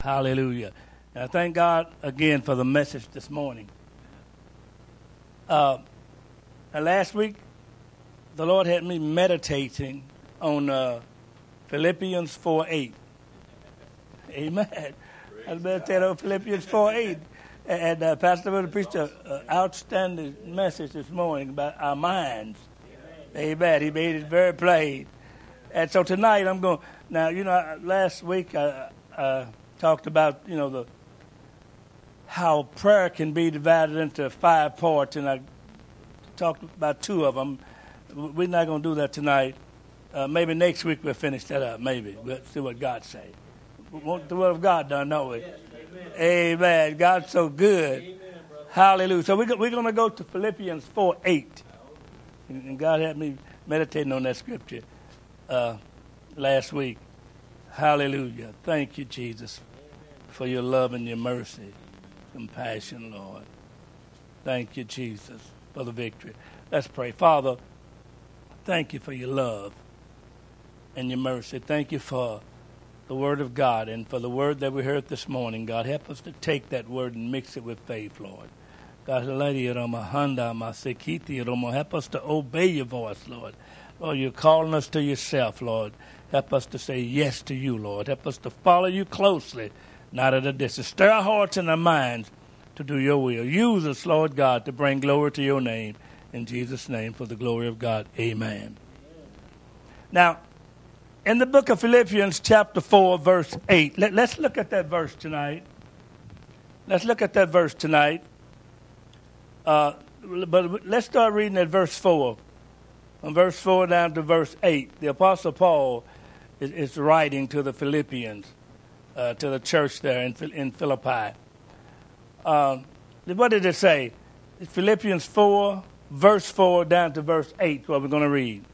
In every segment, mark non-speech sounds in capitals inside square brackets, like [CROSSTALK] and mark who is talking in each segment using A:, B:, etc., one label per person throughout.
A: Hallelujah. And I thank God again for the message this morning. Uh, last week, the Lord had me meditating on uh, Philippians 4 8. Amen. I was meditating on Philippians 4 8. And uh, Pastor Willie preached an outstanding message this morning about our minds. Amen. Amen. He made it very plain. And so tonight I'm going. Now you know, last week I, I talked about you know the how prayer can be divided into five parts, and I talked about two of them. We're not going to do that tonight. Uh, maybe next week we'll finish that up. Maybe we'll see what God say. We want the word of God done, don't we? Yes, amen. amen. God's so good. Amen, Hallelujah. So we're, we're going to go to Philippians 4 8. And God had me meditating on that scripture uh, last week. Hallelujah. Thank you, Jesus, for your love and your mercy, compassion, Lord. Thank you, Jesus, for the victory. Let's pray. Father, thank you for your love and your mercy. Thank you for the word of God and for the word that we heard this morning. God, help us to take that word and mix it with faith, Lord. God, help us to obey your voice, Lord. Lord, you're calling us to yourself, Lord. Help us to say yes to you, Lord. Help us to follow you closely, not at a distance. Stir our hearts and our minds to do your will. Use us, Lord God, to bring glory to your name. In Jesus' name, for the glory of God. Amen. Now, in the book of Philippians, chapter 4, verse 8, let, us look at that verse tonight. Let's look at that verse tonight. Uh, but let's start reading at verse 4. From verse 4 down to verse 8, the Apostle Paul is, is writing to the Philippians, uh, to the church there in, in Philippi. Um, what did it say? Philippians 4, verse 4 down to verse 8, what we're going to read.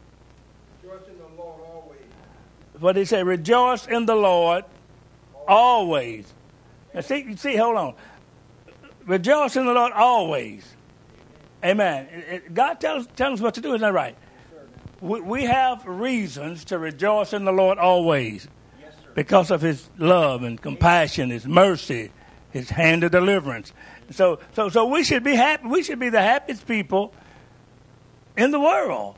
B: Rejoice in the Lord always.
A: What did he say? Rejoice in the Lord always. Now, see, see, hold on. Rejoice in the Lord always. Amen. God tells, tells us what to do, isn't that right? we, we have reasons to rejoice in the Lord always because of his love and compassion, his mercy, his hand of deliverance. So, so, so we should be happy. We should be the happiest people in the world.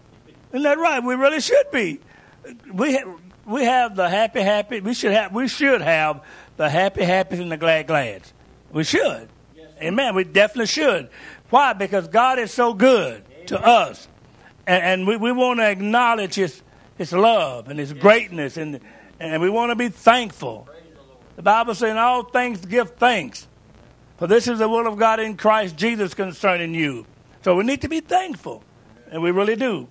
A: Isn't that right? We really should be. We, we have the happy, happy. We should have, we should have the happy, happy and the glad, glads. We should. Yes, Amen. We definitely should. Why? Because God is so good Amen. to us and, and we, we want to acknowledge his, his love and his greatness, and, and we want to be thankful. The Bible says, in all things give thanks, for this is the will of God in Christ Jesus concerning you. So we need to be thankful, and we really do.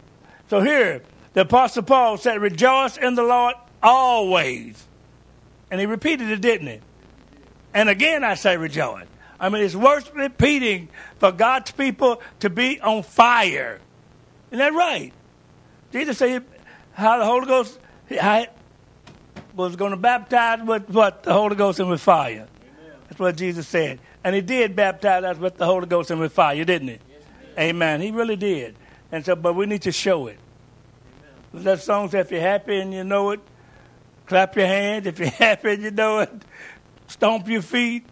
A: So here, the Apostle Paul said, Rejoice in the Lord always. And he repeated it, didn't he? And again, I say rejoice. I mean, it's worth repeating for God's people to be on fire. Isn't that right? Jesus said how the Holy Ghost was going to baptize with what? The Holy Ghost and with fire. Amen. That's what Jesus said. And he did baptize us with the Holy Ghost and with fire, didn't he? Yes, Amen. He really did. And so, but we need to show it. Amen. That song says, if you're happy and you know it, clap your hands. If you're [LAUGHS] happy and you know it, stomp your feet.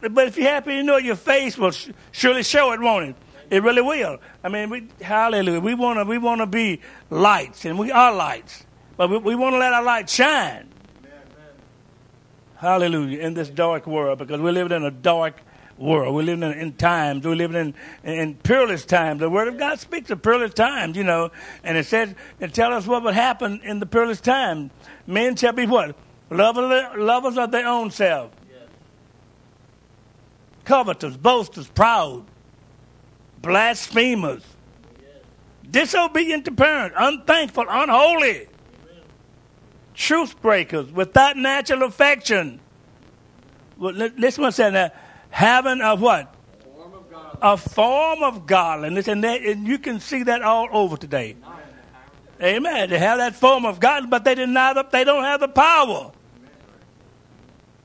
A: But if you're happy and you know it, your face will surely show it, won't it? It really will. I mean, we, hallelujah. We want to we want to be lights, and we are lights. But we, we want to let our light shine. Amen. Hallelujah. In this dark world, because we're living in a dark world. We're living in, in times. We're living in, in, peerless times. The Word of God speaks of peerless times, you know, and it says, it tells us what would happen in the peerless time. Men shall be what? Lovers, lovers of their own self. Yes. Covetous, boasters, proud, blasphemers, disobedient to parents, unthankful, unholy, truth breakers, without natural affection. Well, this one said that having a what? A form of godliness, and, that, and you can see that all over today. Amen. They have that form of God, but they deny the, they don't have the power.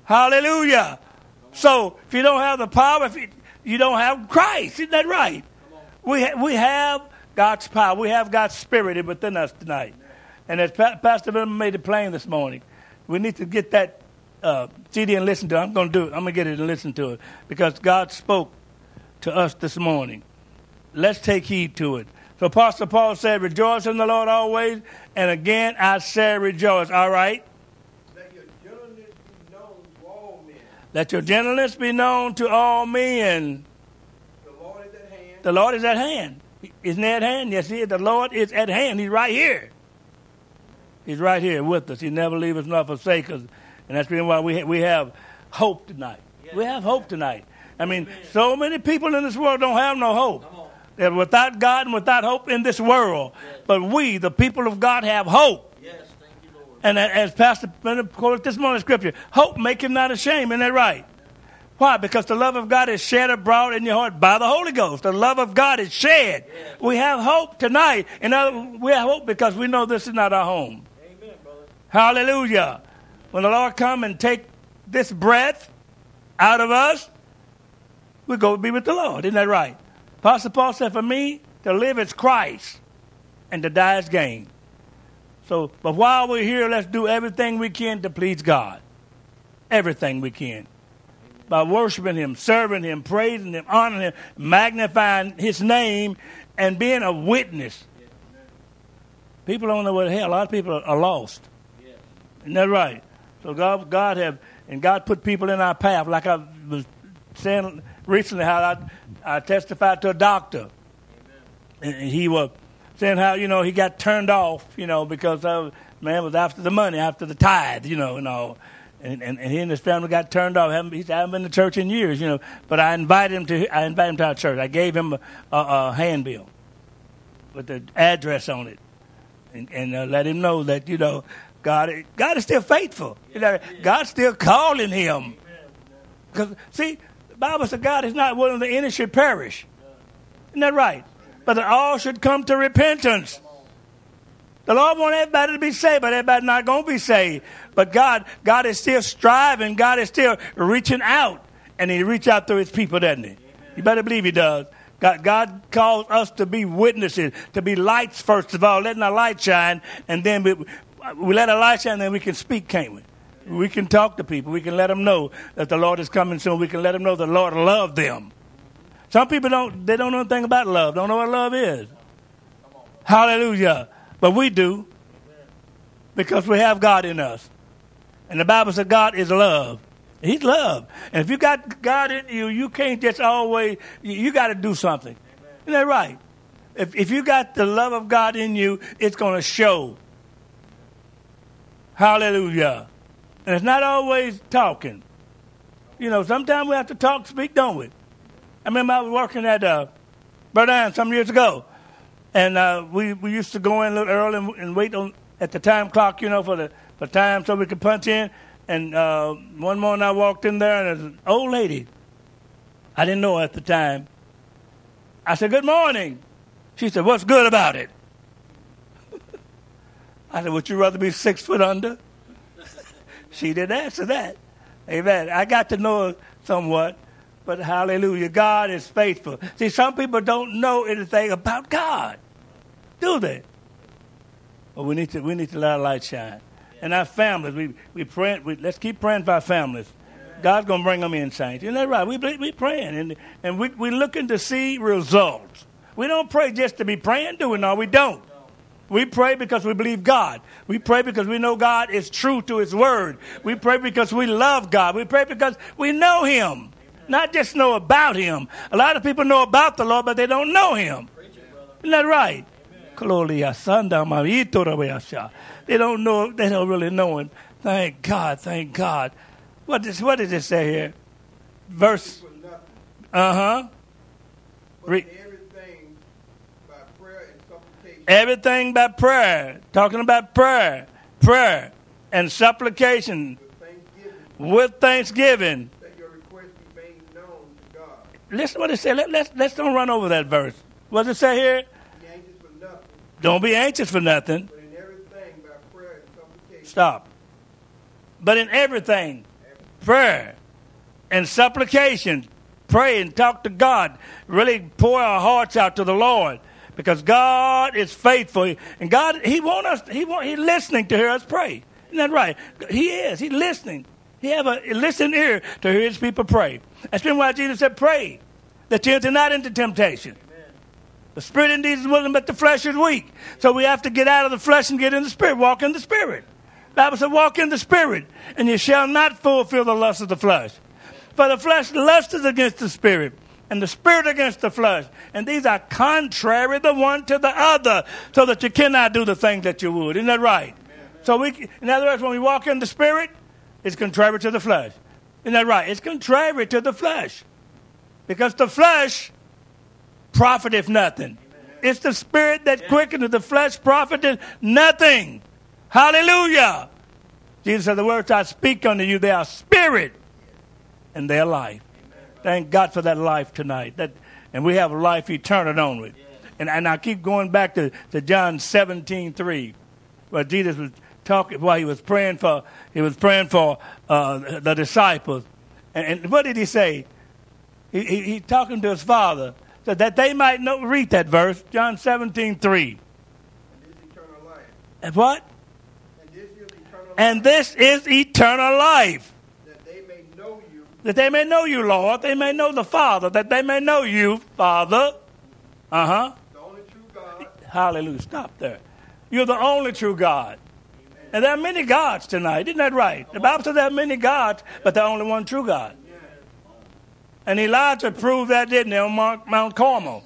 A: Hallelujah. So if you don't have the power, if you, you don't have Christ. Isn't that right? We, ha- we have God's power. We have God's spirit within us tonight. And as pa- Pastor Bill made it plain this morning, we need to get that uh, CD and listen to it. I'm going to do it. I'm going to get it and listen to it because God spoke to us this morning. Let's take heed to it. So Apostle Paul said, Rejoice in the Lord always. And again, I say rejoice. All right?
B: Let your gentleness be known to all men.
A: Let your gentleness be known to all men.
B: The Lord is at hand.
A: The Lord is at hand. Isn't he at hand? Yes, he is. The Lord is at hand. He's right here. He's right here with us. He never leaves us nor forsake us. And that's the reason why we, ha- we have hope tonight. We have hope tonight. I mean, so many people in this world don't have no hope. They're without God and without hope in this world. But we, the people of God, have hope.
C: Yes, thank you, Lord.
A: And as Pastor quoted this morning scripture, hope make him not ashamed. Isn't that right? Why? Because the love of God is shed abroad in your heart by the Holy Ghost. The love of God is shed. We have hope tonight. And we have hope because we know this is not our home. Hallelujah. When the Lord come and take this breath out of us, we go be with the Lord. Isn't that right? Apostle Paul said, for me, to live is Christ and to die is gain. So, but while we're here, let's do everything we can to please God. Everything we can. By worshiping Him, serving Him, praising Him, honoring Him, magnifying His name, and being a witness. People don't know what hell. A lot of people are lost. Isn't that right? So God, God have, and God put people in our path. Like I was saying recently, how I, I testified to a doctor, and and he was saying how you know he got turned off, you know, because of, man was after the money, after the tithe, you know, and all. And, and, and he and his family got turned off. He said, I haven't been to church in years, you know. But I invited him to. I invited him to our church. I gave him a, a, a handbill with the address on it, and, and uh, let him know that you know God, God is still faithful. You know, God's still calling him. Because see, the Bible says God is not willing that any should perish. Isn't that right? But that all should come to repentance. The Lord wants everybody to be saved, but everybody's not going to be saved. But God, God is still striving. God is still reaching out, and He reach out through His people, doesn't He? You better believe He does. God, God calls us to be witnesses, to be lights first of all, letting our light shine, and then we, Uh, we let our light shine, then we can speak, can't we? We can talk to people. We can let them know that the Lord is coming soon. We can let them know the Lord loved them. Some people don't. They don't know anything about love. Don't know what love is. Hallelujah. But we do because we have God in us. And the Bible says God is love. He's love. And if you got God in you, you can't just always, you got to do something. Isn't that right? If, if you got the love of God in you, it's going to show. Hallelujah. And it's not always talking. You know, sometimes we have to talk, speak, don't we? I remember I was working at uh, Allen some years ago, and uh, we, we used to go in a little early and, and wait on at the time clock, you know, for the for time so we could punch in. And uh, one morning I walked in there, and there's an old lady. I didn't know her at the time. I said, "Good morning." She said, "What's good about it?" I said, "Would you rather be six foot under?" [LAUGHS] she didn't answer that. Amen. I got to know her somewhat, but hallelujah, God is faithful. See, some people don't know anything about God, do they? Well, we need to we need to let our light shine. And our families, we we pray. We, let's keep praying for our families. God's gonna bring them in, saints. Isn't that right? We we praying and and we we looking to see results. We don't pray just to be praying, do we? No, we don't. We pray because we believe God. We pray because we know God is true to His Word. We pray because we love God. We pray because we know Him, not just know about Him. A lot of people know about the Lord, but they don't know Him. Isn't that right? They don't know. They don't really know Him. Thank God. Thank God. What does What does it say here? Verse. Uh huh
B: in everything by prayer and supplication.
A: Everything by prayer. Talking about prayer, prayer, and supplication
B: with thanksgiving,
A: Listen what it says. Let, let's, let's don't run over that verse. What does it say here?
B: Be
A: Don't be anxious for nothing. Stop. But in everything, prayer and supplication, pray and talk to God. Really pour our hearts out to the Lord. Because God is faithful. And God, He want us, He want, He's listening to hear us pray. Isn't that right? He is. He's listening. He have a listening ear to hear his people pray. That's been why Jesus said, pray that you enter not into temptation. The spirit indeed is willing, but the flesh is weak. So we have to get out of the flesh and get in the spirit. Walk in the spirit. Bible said, walk in the spirit, and you shall not fulfill the lust of the flesh. For the flesh lusts against the spirit, and the spirit against the flesh. And these are contrary the one to the other, so that you cannot do the things that you would. Isn't that right? So we, in other words, when we walk in the spirit, it's contrary to the flesh. Isn't that right? It's contrary to the flesh. Because the flesh profiteth nothing. It's the spirit that quickeneth the flesh profiteth nothing. Hallelujah. Jesus said, The words I speak unto you, they are spirit and they are life. Thank God for that life tonight. That, and we have a life eternal only. And, and I keep going back to, to John 17, 3, where Jesus was talking, while he was praying for, he was praying for uh, the disciples. And, and what did he say? He, he, he talking to his father so that they might know. Read that verse, John 17, 3.
B: And this eternal life.
A: And what?
B: And this is eternal
A: And
B: life,
A: this is eternal life.
B: that they may know you,
A: That they may know you, Lord. They may know the Father. That they may know you, Father. Uh huh.
B: the only true God,
A: Hallelujah. Stop there. You're the only true God. And there are many gods tonight. Isn't that right? The Bible says there are many gods, but the only one true God. And Elijah proved that, didn't he, on Mount, Mount Carmel?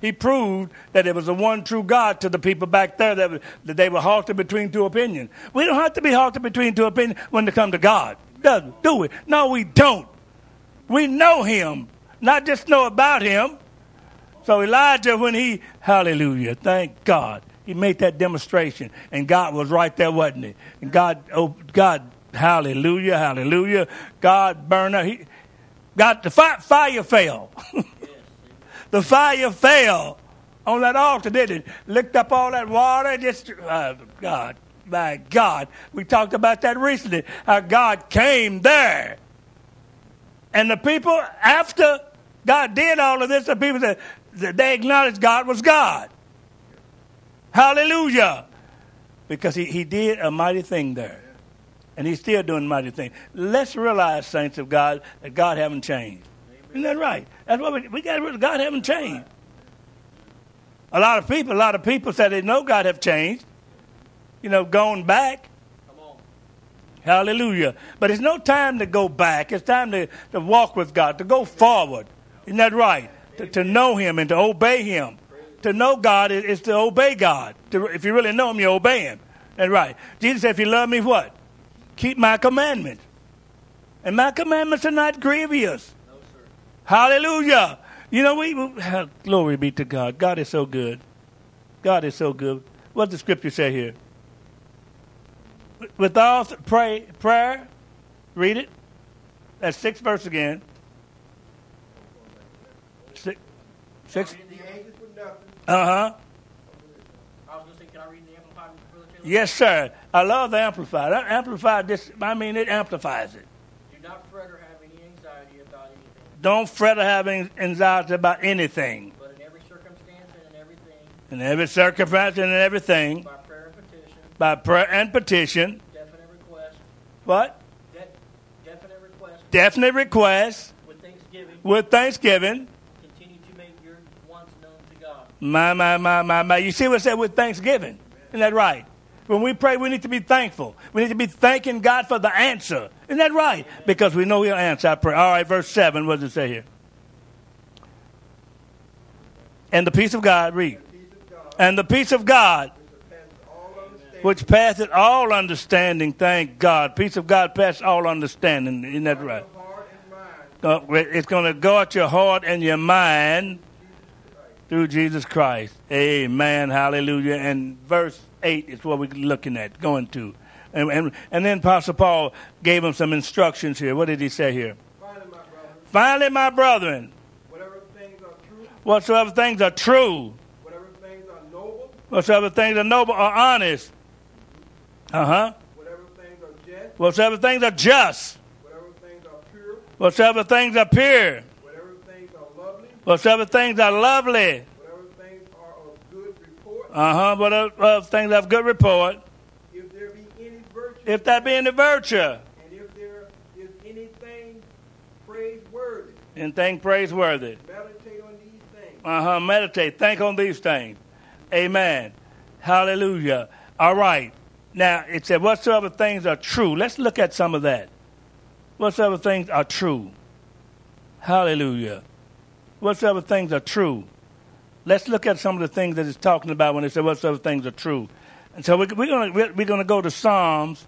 A: He proved that it was the one true God to the people back there that, that they were halted between two opinions. We don't have to be halted between two opinions when it comes to God. Does, do we? No, we don't. We know Him, not just know about Him. So Elijah, when he, hallelujah, thank God, he made that demonstration, and God was right there, wasn't he? And God, oh, God, hallelujah, hallelujah, God burned up. He, God, the fire, fire fell. [LAUGHS] the fire fell on that altar, didn't it? Licked up all that water, just, uh, God, my God. We talked about that recently, how God came there. And the people, after God did all of this, the people said, they acknowledged God was God. Hallelujah. Because he, he did a mighty thing there. And he's still doing mighty things. Let's realize, saints of God, that God haven't changed. Isn't that right? That's what we, we got to. God haven't changed. A lot of people, a lot of people said they know God have changed. You know, going back. Hallelujah. But it's no time to go back. It's time to, to walk with God, to go forward. Isn't that right? To, to know Him and to obey Him. To know God is, is to obey God. To, if you really know Him, you obey Him. That's right. Jesus said, if you love me, what? Keep my commandments. And my commandments are not grievous. Hallelujah. You know, we, we [LAUGHS] glory be to God. God is so good. God is so good. What does the scripture say here? With all th- pray, prayer, read it. That's six verse again. Six, six.
B: the angels for nothing,
A: Uh huh.
C: I was going to can I read the Amplified,
A: Yes, sir. I love the amplified. That amplified. This, I mean, it amplifies it.
C: Do not fret or have any anxiety about anything,
A: Don't fret or have any anxiety about anything.
C: but in every circumstance and in everything,
A: In every circumstance and in everything,
C: by prayer and petition,
A: by prayer and petition.
C: definite request,
A: What?
C: de- definite request,
A: Definite request.
C: with thanksgiving,
A: with thanksgiving.
C: continue to make your wants known to God.
A: My, my, my, my, my. You see what it said with thanksgiving? Isn't that right? When we pray, we need to be thankful. We need to be thanking God for the answer. Isn't that right? Because we know He'll answer our prayer. All right, verse 7. What does it say here? And the peace of God, read.
B: peace of God,
A: And the peace of God,
B: which surpasses all understanding,
A: passeth all understanding, thank God. Peace of God passes all understanding. Isn't that right?
B: your heart and mind,
A: Uh, It's going to go at your heart and your mind through Jesus Christ. Amen. Hallelujah. And verse 8 is what we're looking at, going to. And, and, and then Apostle Paul gave him some instructions here. What did he say here?
B: finally, my brother,
A: Finally, my brethren,
B: whatever things are true,
A: whatsoever things are true,
B: whatever things are noble,
A: whatsoever things are noble or honest, uh huh,
B: whatever things are just,
A: whatsoever things are just,
B: whatever things are pure,
A: whatsoever things are pure,
B: whatever things are lovely,
A: whatsoever things are lovely,
B: whatever things are of good report,
A: uh huh, whatever things of good report,
B: if there be any virtue,
A: if that be any virtue,
B: and if there is anything praiseworthy.
A: and think praiseworthy.
B: Meditate on these things.
A: Uh huh. Meditate. Think on these things. Amen. Hallelujah. All right. Now it said, whatsoever things are true. Let's look at some of that. Whatsoever things are true. Hallelujah. Whatsoever things are true. Let's look at some of the things that it's talking about when it said whatsoever things are true. And so we, we're going we're, we're to go to Psalms.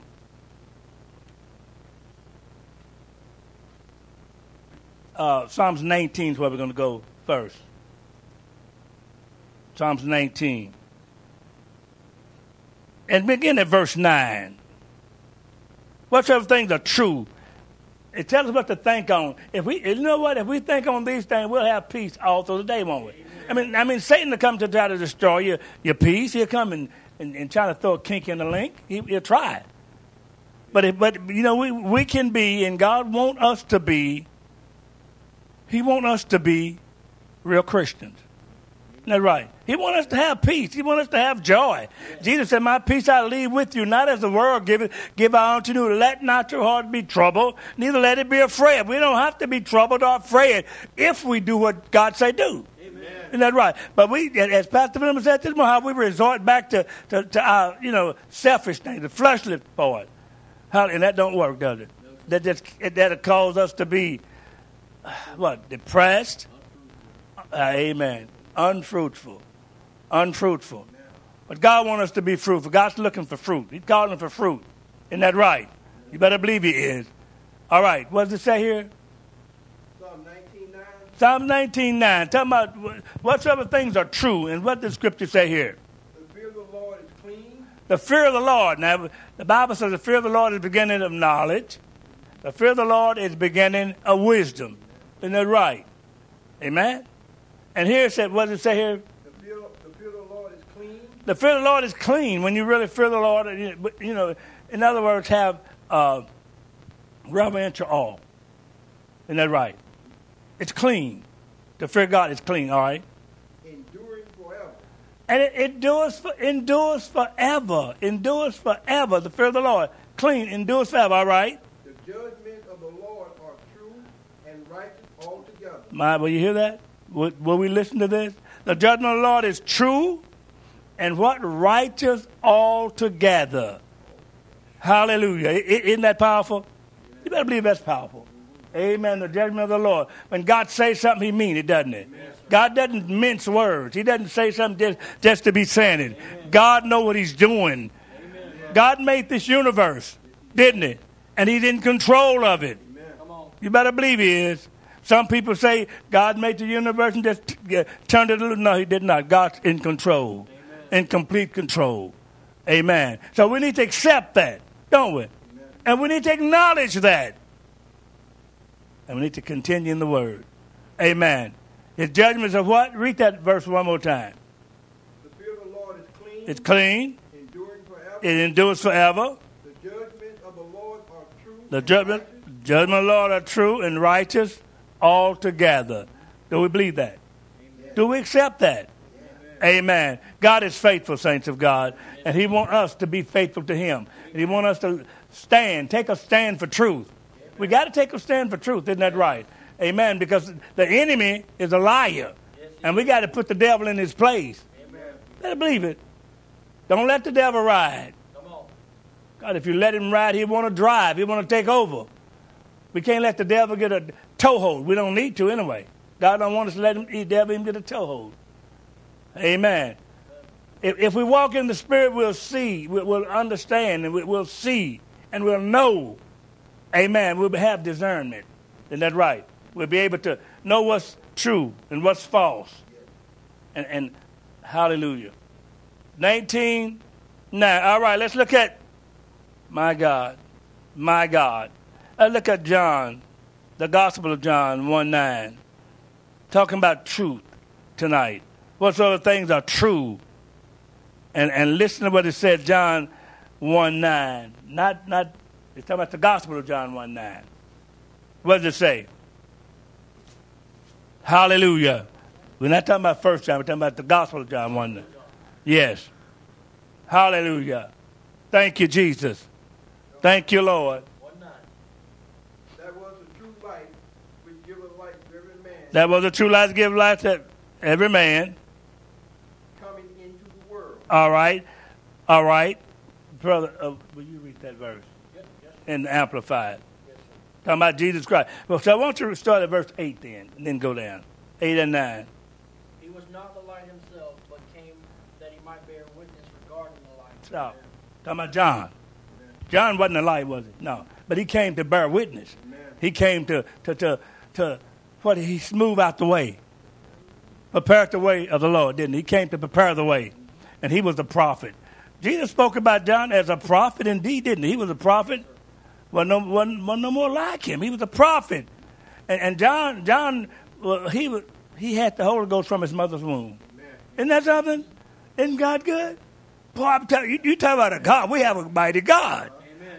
A: Uh, Psalms 19 is where we're going to go first. Psalms 19. And begin at verse 9. Whatsoever things are true. It tells us what to think on. If we, you know what? If we think on these things, we'll have peace all through the day, won't we? I mean, I mean, Satan will come to try to destroy your, your peace. He'll come and, and, and try to throw a kink in the link. He, he'll try. But if, but you know, we we can be, and God want us to be. He want us to be real Christians. Isn't that right? He wants us to have peace. He wants us to have joy. Jesus said, "My peace I leave with you, not as the world give it. Give I unto you. Let not your heart be troubled, neither let it be afraid. We don't have to be troubled or afraid if we do what God say do." Isn't that right? But we, as Pastor Phillips said this morning, how we resort back to, to, to our, you know, selfish things, the fleshly part. How, and that don't work, does it? That just that'll cause us to be what depressed. Uh, amen. Unfruitful, unfruitful. But God wants us to be fruitful. God's looking for fruit. He's calling for fruit. Isn't that right? You better believe He is. All right. What does it say here?
B: Psalm 19:9.
A: Psalm 19.9. Talking about what whatsoever things are true. And what does Scripture say here?
B: The fear of the Lord is clean.
A: The fear of the Lord. Now, the Bible says the fear of the Lord is the beginning of knowledge. The fear of the Lord is the beginning of wisdom. Isn't that right? Amen? And here it said, what does it say here?
B: The fear, the fear of the Lord is clean.
A: The fear of the Lord is clean when you really fear the Lord. you- know, in other words, have uh, reverential awe. Isn't that right? It's clean. The fear of God is clean, all right?
B: enduring forever.
A: And it endures, for, endures forever. Endures forever. The fear of the Lord. Clean, endures forever, all right?
B: The judgments of the Lord are true and righteous altogether.
A: My, will you hear that? Will, we listen to this? The judgment of the Lord is true and what? Righteous altogether. Hallelujah. Isn't that powerful? You better believe that's powerful. Amen. The judgment of the Lord. When God says something, He means it, doesn't it? God doesn't mince words. He doesn't say something just, just to be saying it. God know what He's doing. God made this universe, didn't He? And He's in control of it.
C: Come on.
A: You better believe he is. Some people say God made the universe and just uh, turned it loose. No, he did not. God's in control, in complete control. Amen. So we need to accept that, don't we? And we need to acknowledge that. And we need to continue in the word. Amen. His judgments of what? Read that verse one more time.
B: The fear of the Lord is clean,
A: It's clean.
B: enduring forever.
A: It endures forever.
B: the judgments of the Lord are true.
A: The judgment, judgment of the Lord are true and righteous altogether. Do we believe that? Do we accept that? Amen. God is faithful, saints of God, and He wants us to be faithful to Him. And He wants us to stand, take a stand for truth. We got to take a stand for truth, isn't that right? Amen. Because the enemy is a liar, and we got to put the devil in his place. Better believe it. Don't let the devil ride. God, if you let him ride, he want to drive. He want to take over. We can't let the devil get a toehold. We don't need to anyway. God don't want us to let him, devil even get a toehold. Amen. If, if we walk in the Spirit, we'll see, we'll, understand, and we, we'll see, and we'll know. Amen. We'll have discernment. Isn't that right? We'll be able to know what's true and what's false. And, and hallelujah. 19, 9. All right, let's look at my God. My God. Let's look at John, the Gospel of John 1 9. Talking about truth tonight. What sort of things are true? And, and listen to what it said, John 1 9. Not, not, it's talking about the Gospel of John 1 9. What does it say? Hallelujah. We're not talking about First John, we're talking about the Gospel of John 1 9. Yes. Hallelujah. Thank you, Jesus. Thank you, Lord.
C: One nine.
B: That was the true light, which giveth light to every man
A: That was the true light to give light to every man.
B: coming into the world.
A: All right. All right. Brother, uh, will you read that verse?
C: Yes, yes,
A: In the Amplified.
C: yes.
A: Talking about Jesus Christ. Well, so I want you to start at verse 8 then, and then go down. 8 and 9.
C: He was not the light himself, but came that he might bear witness regarding the light.
A: Stop. Talking about John. John wasn't a light, was he? No. But he came to bear witness.
B: Amen.
A: He came to, to, to, to what he smooth out the way. Prepare the way of the Lord, didn't he? He came to prepare the way. And he was a prophet. Jesus spoke about John as a prophet indeed, didn't he? He was a prophet. Wasn't no, wasn't, wasn't no more like him. He was a prophet. And, and John, John, well, he, was, he had the Holy Ghost from his mother's womb. Isn't that something? Isn't God good? I'm you, you talk about a God. We have a mighty God.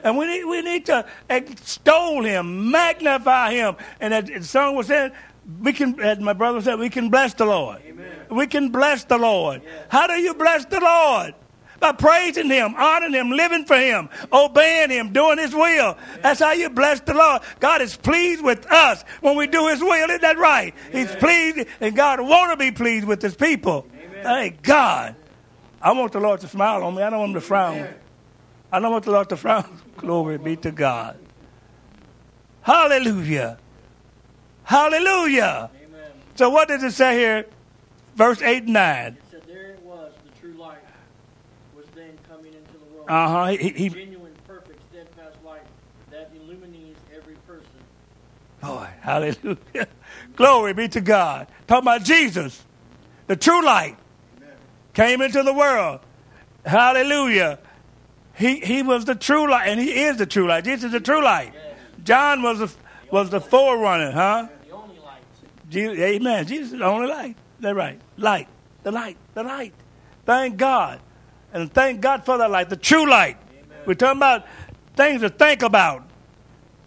A: And we need, we need to extol him, magnify him. And as the song was saying, we can, as my brother said, we can bless the Lord. We can bless the Lord. How do you bless the Lord? By praising him, honoring him, living for him, obeying him, doing his will. That's how you bless the Lord. God is pleased with us when we do his will. Isn't that right? He's pleased, and God want to be pleased with his people. Thank God. I want the Lord to smile on me. I don't want him to frown. I don't want the Lord to frown. [LAUGHS] Glory be to God. Hallelujah. Hallelujah.
C: Amen.
A: So what does it say here? Verse 8 and 9.
C: It said, There it was, the true light was then coming into the world.
A: Uh-huh. He, he,
C: Genuine, perfect, steadfast light that illuminates every person.
A: boy, hallelujah. [LAUGHS] Glory be to God. Talking about Jesus, the true light, came into the world. Hallelujah. He, he was the true light, and he is the true light. Jesus is the true light. John was the, was the forerunner, huh?
C: The only light.
A: Amen. Jesus is the only light. That's right. Light. The light. The light. Thank God. And thank God for that light, the true light. We're talking about things to think about.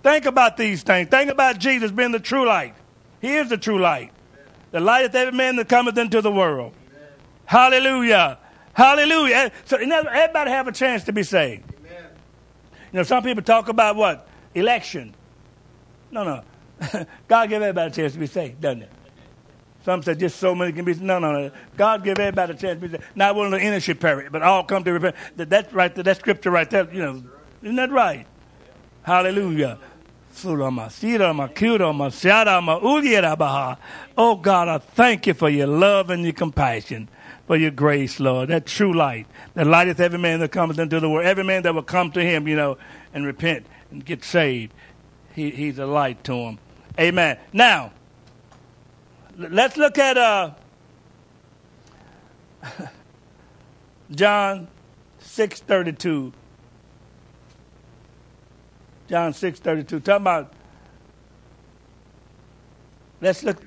A: Think about these things. Think about Jesus being the true light. He is the true light. The light of every man that cometh into the world. Hallelujah. Hallelujah. Eh, so everybody have a chance to be saved.
B: Amen.
A: You know, some people talk about what? Election. No, no. [LAUGHS] God give everybody a chance to be saved, doesn't it? Some say just so many can be. No, no, no. God give everybody a chance to be saved. Not one of the inner should perish, but all come to repent. That, that's right. That scripture right there. You know, isn't that right? Hallelujah. Oh God, I thank you for your love and your compassion, for your grace, Lord. That true light that lighteth every man that cometh into the world. Every man that will come to him, you know, and repent and get saved. He, he's a light to him. Amen. Now, let's look at uh, [LAUGHS] John six thirty two. John six thirty two. Talking about. Let's look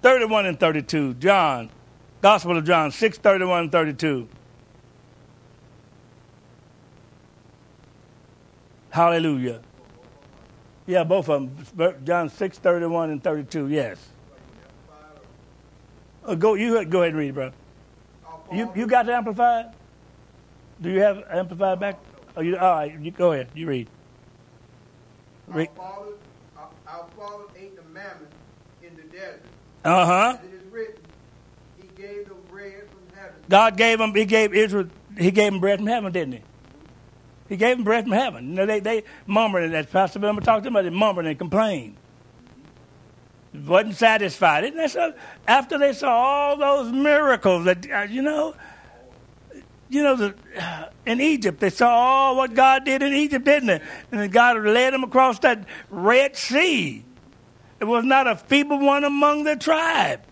A: thirty one and thirty two. John, Gospel of John six thirty one and thirty two. Hallelujah. Yeah, both of them. John six thirty one and thirty two. Yes. Uh, go. You go ahead and read, bro.
B: Our
A: You you got the amplified? Do you have amplified back? Oh, you, all right. You, go ahead. You read.
B: Our
A: Read.
B: fathers, our, our fathers ate the manna in the desert.
A: Uh huh.
B: As it is written, He gave them bread from heaven.
A: God gave them. He gave Israel. He gave them bread from heaven, didn't he? He gave them bread from heaven. You know, they they murmured as Pastor Bill talked to them. They murmured and complained. Wasn't satisfied. Isn't that so? After they saw all those miracles that uh, you know, you know, the, uh, in Egypt they saw all what God did in Egypt, didn't they? And then God led them across that Red Sea. It was not a feeble one among the tribe.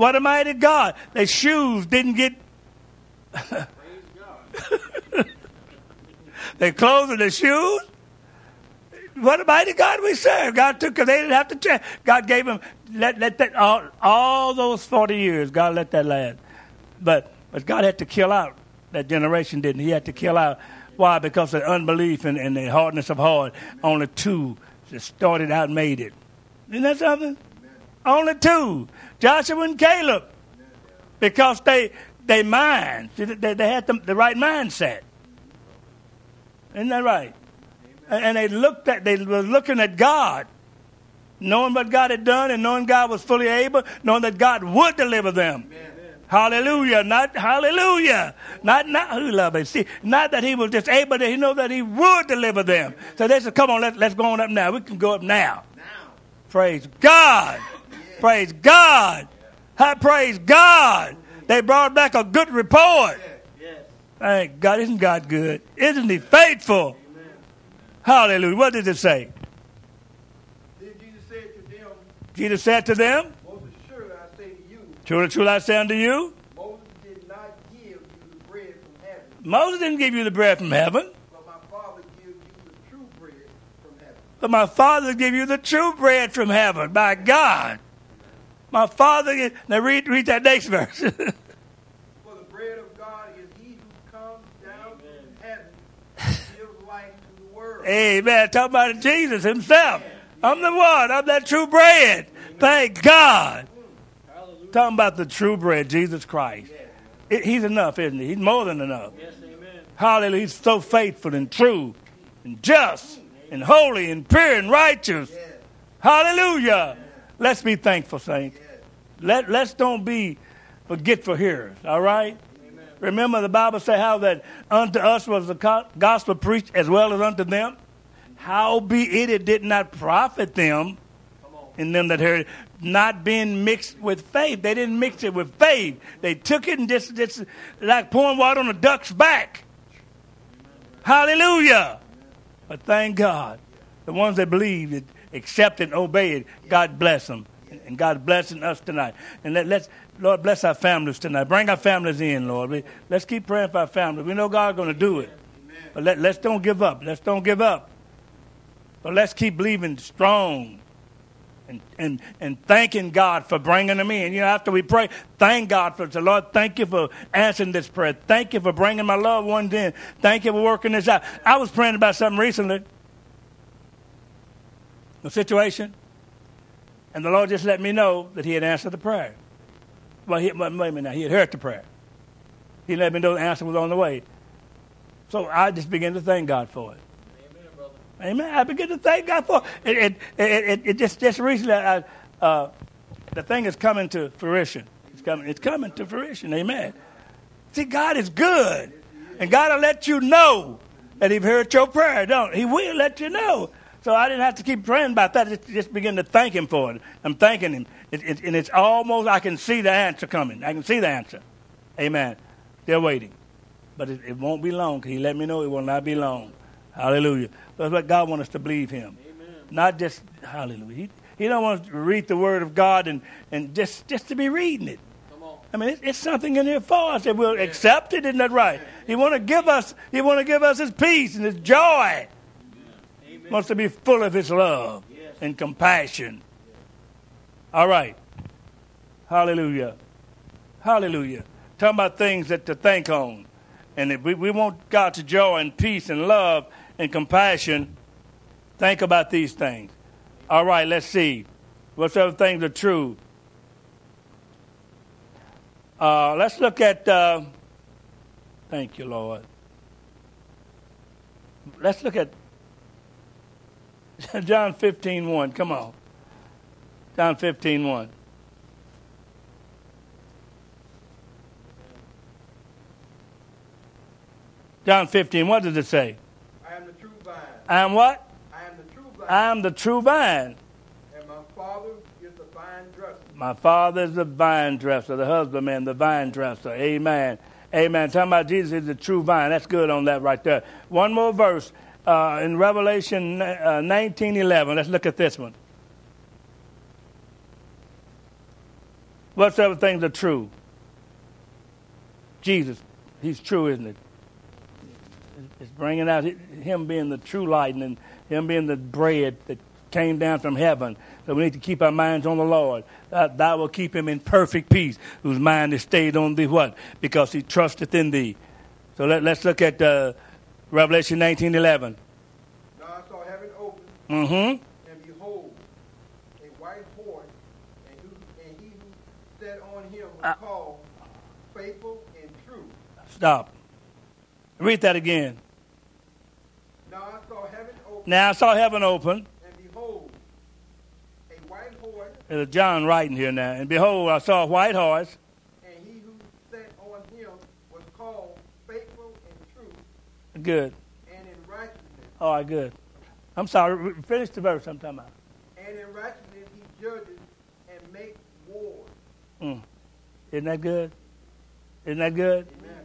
A: What a mighty God! Their shoes didn't get [LAUGHS] their clothes and their shoes. What a mighty God we serve. God took, because they didn't have to check. God gave them, let, let that, all, all those 40 years, God let that last. But, but God had to kill out that generation, didn't he? He had to kill out. Why? Because of unbelief and, and the hardness of heart. Only two that started out made it. Isn't that something? Only two. Joshua and Caleb. Because they, they mind, they, they had the, the right mindset. Isn't that right? And and they looked at, they were looking at God. knowing what God had done and knowing God was fully able, knowing that God would deliver them. Hallelujah. Not hallelujah. Not not who love it. See, not that he was just able to, he know that he would deliver them. So they said, Come on, let's let's go on up now. We can go up now. Praise God. Praise God. I Praise God. They brought back a good report. Thank God. Isn't God good? Isn't he faithful? Hallelujah. What did it say?
B: Then Jesus said to them,
A: Jesus said to them,
B: assuredly I say to you,
A: Truly, truly I say unto you,
B: Moses did not give you the bread from heaven,
A: Moses didn't give you the bread from heaven,
B: but my Father gives you the true bread from heaven.
A: but my Father give you the true bread from heaven. By God. My Father, now read, read that next verse. [LAUGHS]
B: For the bread of God is he who comes down from heaven and gives life to the world.
A: Amen. Talk about Jesus himself. I'm the one. I'm that true bread. Thank God.
C: Hallelujah.
A: Talking about the true bread, Jesus Christ. It- he's enough, isn't he? He's more than enough.
C: Yes, amen.
A: Hallelujah. He's so faithful and true and just and holy and pure and righteous. Hallelujah. Let's be thankful, saints. Let, let's don't be forgetful hearers, all right? Remember the Bible say how that unto us was the gospel preached as well as unto them? Howbeit it it did not profit them in them that heard not being mixed with faith. They didn't mix it with faith. They took it and just, just like pouring water on a duck's back. Hallelujah. But thank God, the ones that believe it, accept and obey it, God bless them. And God blessing us tonight. And let, let's, Lord, bless our families tonight. Bring our families in, Lord. We, let's keep praying for our families. We know God's going to do it. But let, let's don't give up. Let's don't give up. But let's keep believing strong and, and, and thanking God for bringing them in. You know, after we pray, thank God for the Lord, thank you for answering this prayer. Thank you for bringing my loved ones in. Thank you for working this out. I was praying about something recently, a situation, and the Lord just let me know that He had answered the prayer. Well, he, wait a minute now, He had heard the prayer. He let me know the answer was on the way. So I just began to thank God for it.
C: Amen, brother.
A: Amen. I begin to thank God for it. It, it, it, it just, just recently, I, uh, the thing is coming to fruition. It's coming, it's coming to fruition. Amen. See, God is good. And God will let you know that He heard your prayer, don't He? He will let you know. So I didn't have to keep praying about that. Just, just begin to thank Him for it. I'm thanking Him. It, it, and it's almost, I can see the answer coming. I can see the answer. Amen. They're waiting. But it, it won't be long because He let me know it will not be long. Hallelujah. That's what God wants us to believe Him.
C: Amen.
A: Not just, hallelujah. He, he don't want us to read the Word of God and, and just, just to be reading it.
C: Come on.
A: I mean, it's, something in here for us that we'll accept it. Isn't that right? He want to give us. He want to give us His peace and His joy. Wants to be full of His love and compassion. All right. Hallelujah. Hallelujah. Talking about things that to think on, and if we, we want God's joy and peace and love and compassion. Think about these things. All right. Let's see. What's other things are true? Uh, let's look at. Uh, thank you, Lord. Let's look at [LAUGHS] John 15 1. Come on. John 15 1. John 15, what does it say?
B: I am the true vine.
A: I am what?
B: I am the true vine.
A: I am the true vine.
B: and my Father is the vine dresser.
A: My father is the vine dresser, the husbandman, the vine dresser. Amen. Amen. Talking about Jesus is the true vine. That's good on that right there. One more verse uh, in Revelation uh, 19 11. Let's look at this one. Whatsoever things are true? Jesus, he's true, isn't it? It's bringing out him being the true light and him being the bread that came down from heaven. So we need to keep our minds on the Lord. That thou will keep him in perfect peace, whose mind is stayed on thee. What? Because he trusteth in thee. So let, us look at uh, Revelation 19 11.
B: Now I saw heaven open,
A: Mm-hmm.
B: and behold, a white horse, and, who, and he who sat on him was
A: Ah.
B: called Faithful and True.
A: Stop. Read that again.
B: Now I saw heaven open,
A: Now I saw heaven open.
B: and behold, a white horse,
A: There's a John writing here now. And behold, I saw a white horse.
B: and he who sat on him was called faithful and true,
A: Good.
B: and in righteousness.
A: All right, good. I'm sorry. Finish the verse I'm talking about.
B: And in righteousness he judges and makes war.
A: Mm. Isn't that good? Isn't that good?
B: Amen.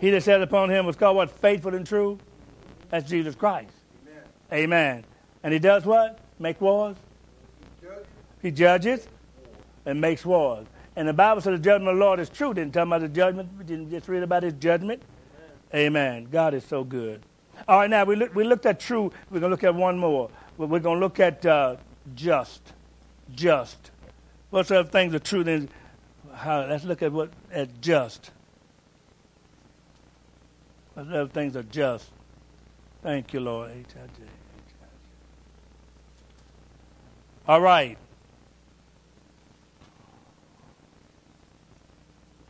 A: He that sat upon him was called what? Faithful and true? That's Jesus Christ.
B: Amen.
A: Amen. And he does what? Make wars?
B: He judges
A: He judges and makes wars. And the Bible says the judgment of the Lord is true. Didn't tell about the judgment. We didn't just read about his judgment. Amen. God is so good. All right, now we, look, we looked at true. We're going to look at one more. We're going to look at uh, just. Just. sort of things are true? Then how, let's look at what at just. What other things are just? Thank you, Lord. H-I-J. All right.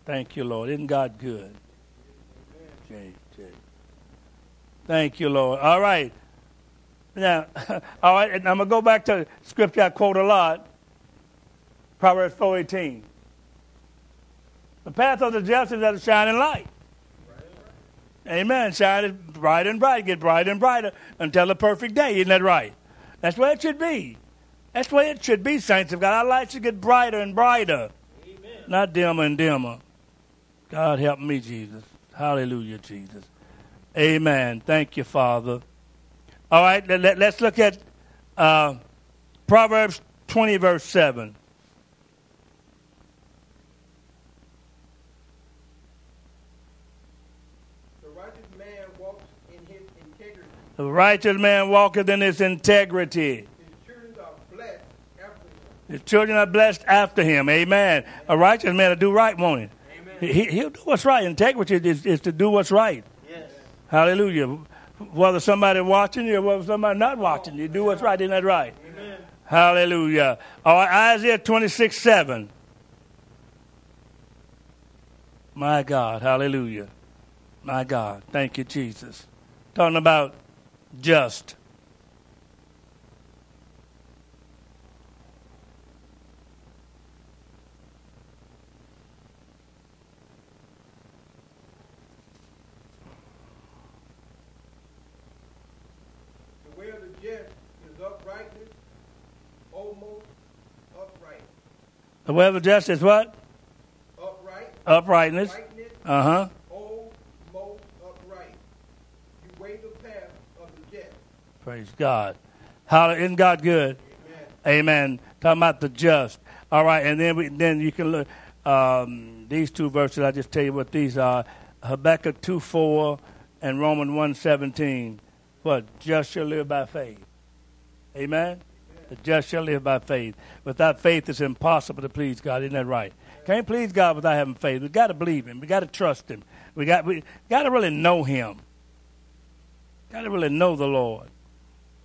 A: Thank you, Lord. Isn't God good? J, J. Thank you, Lord. All right. Now, [LAUGHS] all right, and I'm going to go back to scripture I quote a lot. Proverbs 4.18. The path of the just is as a shining light. Amen. Shine bright and bright. Get brighter and brighter until the perfect day. Isn't that right? That's where it should be. That's where it should be, saints of God. Our light should get brighter and brighter,
C: Amen.
A: not dimmer and dimmer. God help me, Jesus. Hallelujah, Jesus. Amen. Thank you, Father. All right, let, us look at uh, Proverbs 20, verse 7.
B: The righteous man walks in his integrity.
A: The righteous man walketh in his integrity.
B: His children are blessed after him.
A: His children are blessed after him. Amen. A righteous man will do right, won't he? He he'll do what's right. Integrity is, is to do what's right.
C: Yes.
A: Hallelujah. Whether somebody watching you or whether somebody not watching you, do what's right. Isn't that right?
C: Amen.
A: Hallelujah. All right, Isaiah 26, 7. My God. Hallelujah. My God. Thank you, Jesus. Talking about just.
B: The way of the just is uprightness, almost upright.
A: The way of the just is what?
B: Upright,
A: Uprightness.
B: rightness,
A: Uh huh.
B: almost upright. You weigh the path of the just.
A: Praise God. Hallelujah. Isn't God good?
B: Amen.
A: Amen. Talking about the just. All right, and then we, then you can look um, these two verses. I just tell you what these are: Habakkuk two four and Romans one seventeen. What just shall live by faith. Amen. The just shall live by faith. Without faith, it's impossible to please God. Isn't that right? Can't please God without having faith. We got to believe Him. We got to trust Him. We got we got to really know Him. Got to really know the Lord.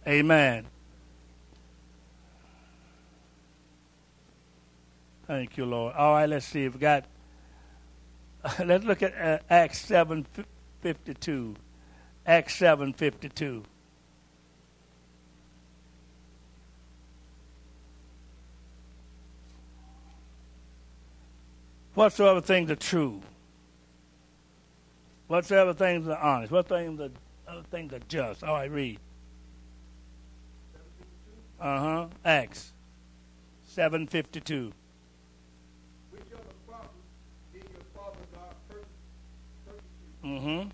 A: Amen. Thank you, Lord. All right, let's see. We've got. [LAUGHS] Let's look at uh, Acts seven fifty two. Acts seven fifty two. Whatsoever things are true. Whatsoever things are honest. What things are things are just. All right, read. Uh huh. Acts seven fifty two. Mm-hmm.
B: And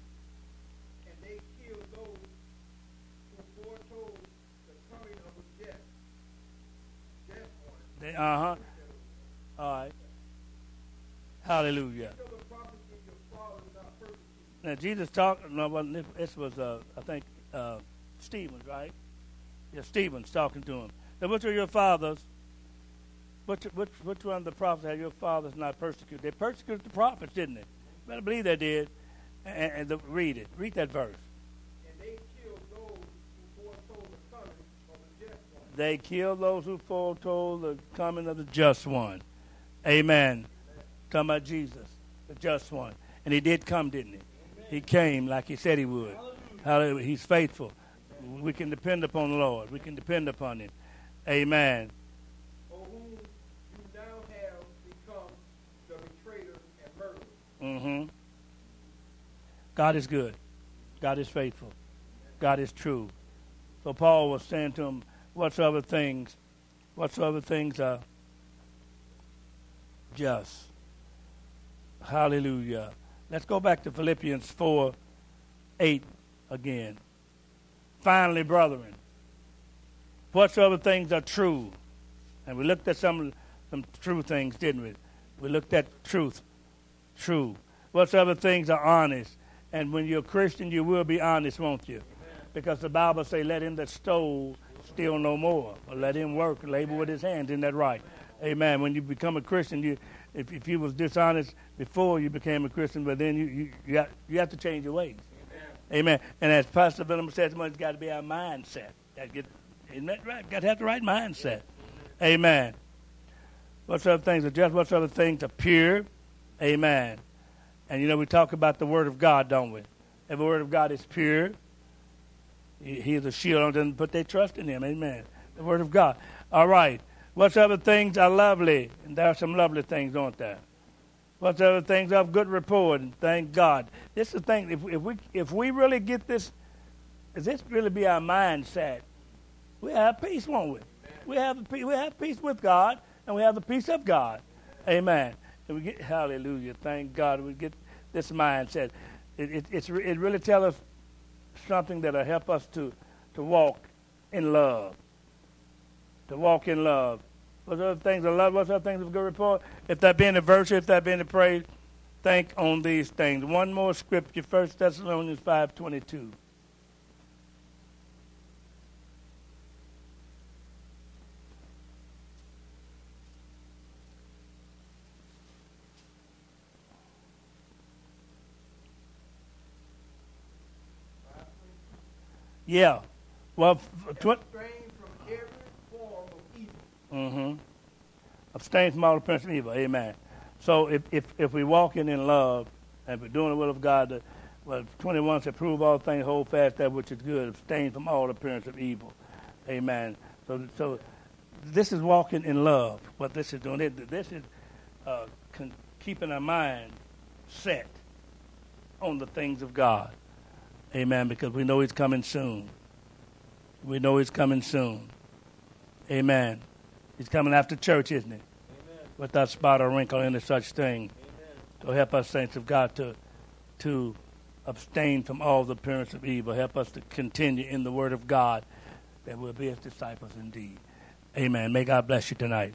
B: they killed those who foretold the coming of the just. Just one.
A: Uh huh. All right. Hallelujah.
B: Which of the prophets did your father not persecute?
A: Now Jesus talked. No, this- was uh, I think uh, Stephen, right? Yeah, Stephen's talking to him. Now, which are your fathers? Which, which, which one of the prophets had your fathers not persecuted? They persecuted the prophets, didn't they? Better believe they did. And, and the, read it. Read that verse.
B: And they killed those who foretold the coming of the just one.
A: They killed those who foretold the coming of the just one. Amen. Talking about Jesus, the just one. And he did come, didn't he? Amen. He came like he said he would. Hallelujah. Hallelujah. He's faithful. Amen. We can depend upon the Lord. We can depend upon him. Amen. Mm-hmm. God is good. God is faithful. God is true. So Paul was saying to him, whatsoever things, whatsoever things are just, Hallelujah. Let's go back to Philippians 4 8 again. Finally, brethren, whatsoever things are true, and we looked at some some true things, didn't we? We looked at truth, true. Whatsoever things are honest, and when you're a Christian, you will be honest, won't you? Because the Bible say, "Let him that stole steal no more, but let him work, labor with his hands." Isn't that right? Amen. When you become a Christian, you if, if you was dishonest before you became a Christian, but then you you you have, you have to change your ways. Amen. And as Pastor Billum says, it's got to be our mindset. Got to get, isn't that right? Got to have the right mindset. Amen. Whatsoever things are just, whatsoever things are pure. Amen. And you know, we talk about the Word of God, don't we? Every Word of God is pure. He, he is a shield, and put their trust in Him. Amen. The Word of God. All right. Whatsoever things are lovely, and there are some lovely things, aren't there? whatsoever things of good report, and thank God. This is the thing. If, if we if we really get this, if this really be our mindset, we have peace, won't we? We have we have peace with God, and we have the peace of God. Amen. And we get hallelujah. Thank God. We get this mindset. It it it really tells us something that'll help us to to walk in love. To walk in love. What's other things of love? What's other things of good report? If that be in the virtue, if that be in the praise, think on these things. One more scripture, First Thessalonians five twenty two. Yeah. Well, tw-
B: Abstain from every form of evil.
A: Mm-hmm. Abstain from all principles of evil. Amen. So if, if, if we walking in love and we're doing the will of God, the, well, 21 said, prove all things, hold fast that which is good, abstain from all appearance of evil. Amen. So, so this is walking in love, what this is doing. It, this is uh, con- keeping our mind set on the things of God. Amen. Because we know He's coming soon. We know He's coming soon. Amen. He's coming after church, isn't he?
C: Amen.
A: Without spot or wrinkle, any such thing. So help us, saints of God, to to abstain from all the appearance of evil. Help us to continue in the Word of God, that we'll be His disciples indeed. Amen. May God bless you tonight.